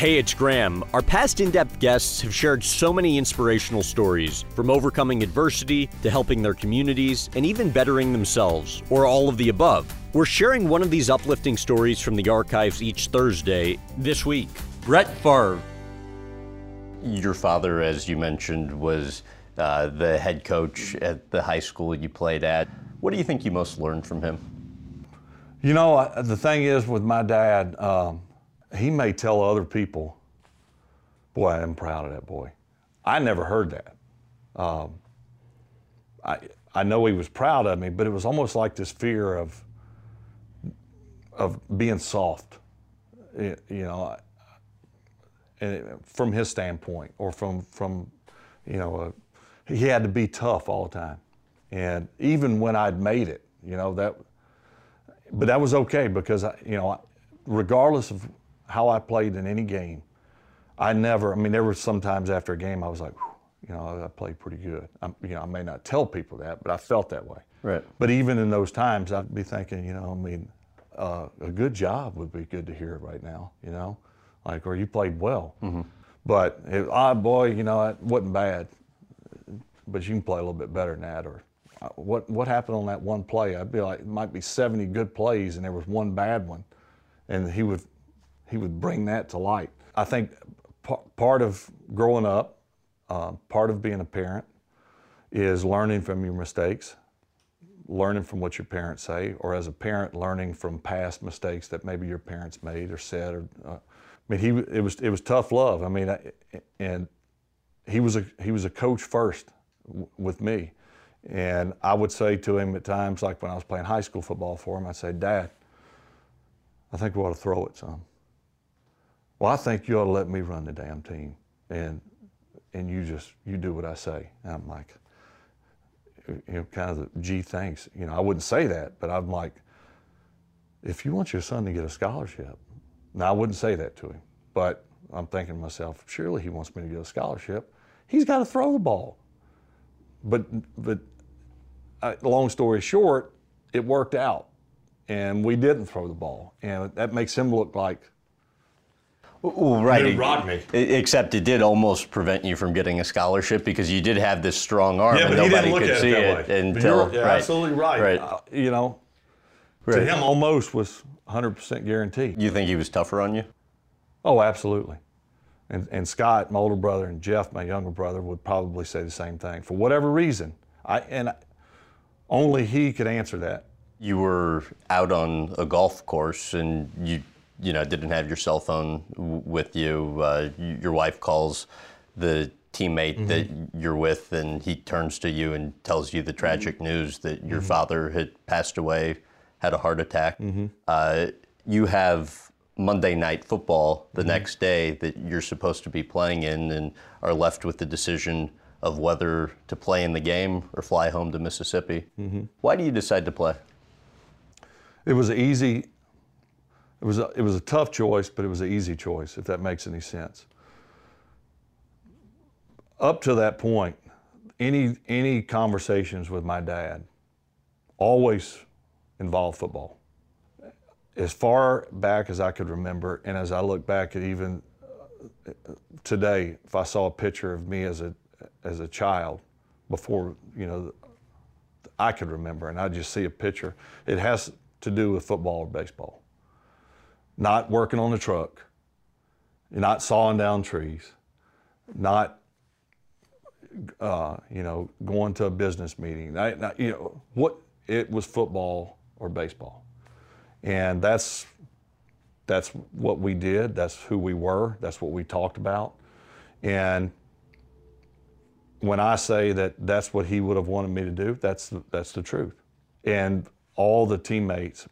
Hey, it's Graham. Our past in depth guests have shared so many inspirational stories, from overcoming adversity to helping their communities and even bettering themselves, or all of the above. We're sharing one of these uplifting stories from the archives each Thursday this week. Brett Favre. Your father, as you mentioned, was uh, the head coach at the high school you played at. What do you think you most learned from him? You know, the thing is with my dad, um, he may tell other people, boy, I am proud of that boy. I never heard that. Um, I, I know he was proud of me, but it was almost like this fear of, of being soft, you know, from his standpoint or from, from you know, uh, he had to be tough all the time. And even when I'd made it, you know, that, but that was okay because I, you know, regardless of how I played in any game, I never. I mean, there were sometimes after a game I was like, you know, I played pretty good. I'm, you know, I may not tell people that, but I felt that way. Right. But even in those times, I'd be thinking, you know, I mean, uh, a good job would be good to hear right now. You know, like, or you played well. But it, ah, boy, you know, it wasn't bad. But you can play a little bit better than that, or uh, what what happened on that one play? I'd be like, it might be 70 good plays, and there was one bad one, and he would he would bring that to light. I think p- part of growing up, uh, part of being a parent, is learning from your mistakes, learning from what your parents say, or as a parent, learning from past mistakes that maybe your parents made or said. Or uh, I mean, he it was it was tough love. I mean, I, and he was a he was a coach first w- with me, and I would say to him at times, like when I was playing high school football for him, I'd say, "Dad, I think we ought to throw it some." Well, I think you ought to let me run the damn team, and and you just you do what I say. And I'm like, you know, kind of the gee, thanks. You know, I wouldn't say that, but I'm like, if you want your son to get a scholarship, now I wouldn't say that to him, but I'm thinking to myself, surely he wants me to get a scholarship. He's got to throw the ball. But but uh, long story short, it worked out, and we didn't throw the ball, and that makes him look like Well, right. didn't me. e- Except it did almost prevent you from getting a scholarship because you did have this strong arm Yeah, and but he didn't nobody look could at it see that it way. Until you're yeah, right. absolutely right. Right. Uh, you know, to him almost was 100% guaranteed. You think he was tougher on you? Oh, absolutely. And, and Scott, my older brother, and Jeff, my younger brother, would probably say the same thing. For whatever reason, I and I, only he could answer that. You were out on a golf course and you you know didn't have your cell phone w- with you. Uh, y- your wife calls the teammate mm-hmm. that you're with and he turns to you and tells you the mm-hmm. tragic news that your mm-hmm. father had passed away, had a heart attack. Uh, you have Monday night football the next day that you're supposed to be playing in and are left with the decision of whether to play in the game or fly home to Mississippi. Why do you decide to play? It was an easy. It was a, it was a tough choice, but it was an easy choice, if that makes any sense. Up to that point, any any conversations with my dad always involved football. As far back as I could remember, and as I look back at even uh, today, if I saw a picture of me as a as a child before you know I could remember, and I just see a picture. It has to do with football or baseball. Not working on the truck, not sawing down trees, not uh, you know going to a business meeting. You know what it was football or baseball, and that's that's what we did. That's who we were. That's what we talked about, and when I say that that's what he would have wanted me to do, that's that's the truth. And all the teammates,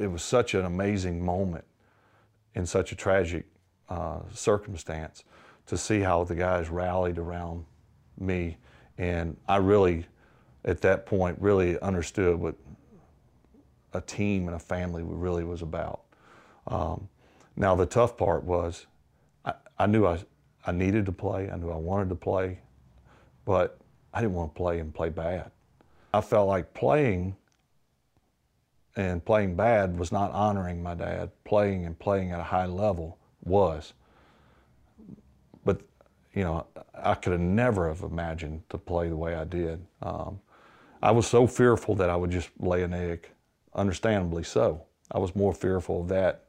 it was such an amazing moment in such a tragic uh, circumstance to see how the guys rallied around me. And I really, at that point, really understood what a team and a family really was about. Um, now, the tough part was I, I knew I, I needed to play, I knew I wanted to play, but I didn't want to play and play bad. I felt like playing and playing bad was not honoring my dad. Playing and playing at a high level was. But, you know, I could have never have imagined to play the way I did. Um, I was so fearful that I would just lay an egg, understandably so. I was more fearful of that,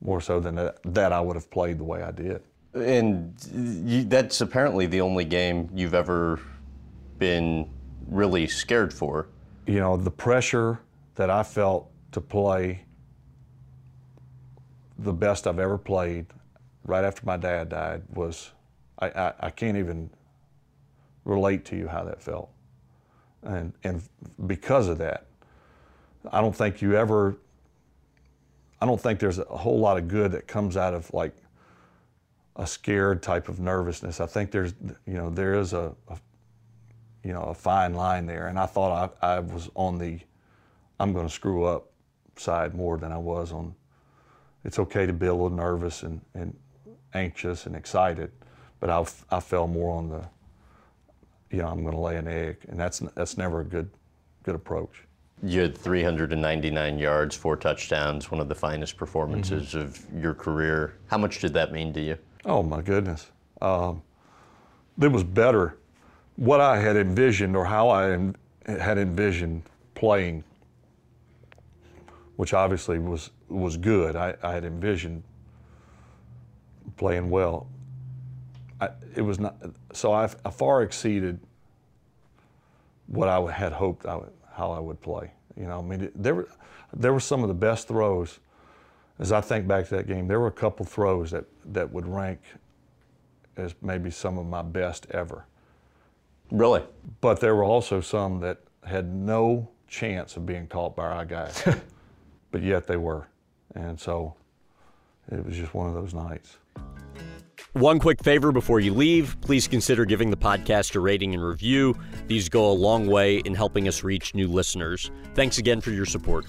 more so than that, that I would have played the way I did. And you, that's apparently the only game you've ever been really scared for. You know, the pressure that I felt to play the best I've ever played right after my dad died was, I, I, I can't even relate to you how that felt. And, and because of that, I don't think you ever, I don't think there's a whole lot of good that comes out of like a scared type of nervousness. I think there's, you know, there is a, a you know, a fine line there. And I thought I, I was on the, I'm going to screw up side more than I was on, it's okay to be a little nervous and, and anxious and excited, but I, I fell more on the, you know, I'm going to lay an egg, and that's that's never a good good approach. You had 399 yards, four touchdowns, one of the finest performances mm-hmm. of your career. How much did that mean to you? Oh my goodness, um, it was better. What I had envisioned, or how I had envisioned playing, which obviously was was good. I, I had envisioned playing well. I, it was not so. I, I, far exceeded what I had hoped I would, how I would play. You know, I mean, there were there were some of the best throws. As I think back to that game, there were a couple throws that that would rank as maybe some of my best ever. Really? But there were also some that had no chance of being caught by our guys, but yet they were, and so it was just one of those nights. One quick favor before you leave please consider giving the podcast a rating and review. These go a long way in helping us reach new listeners. Thanks again for your support.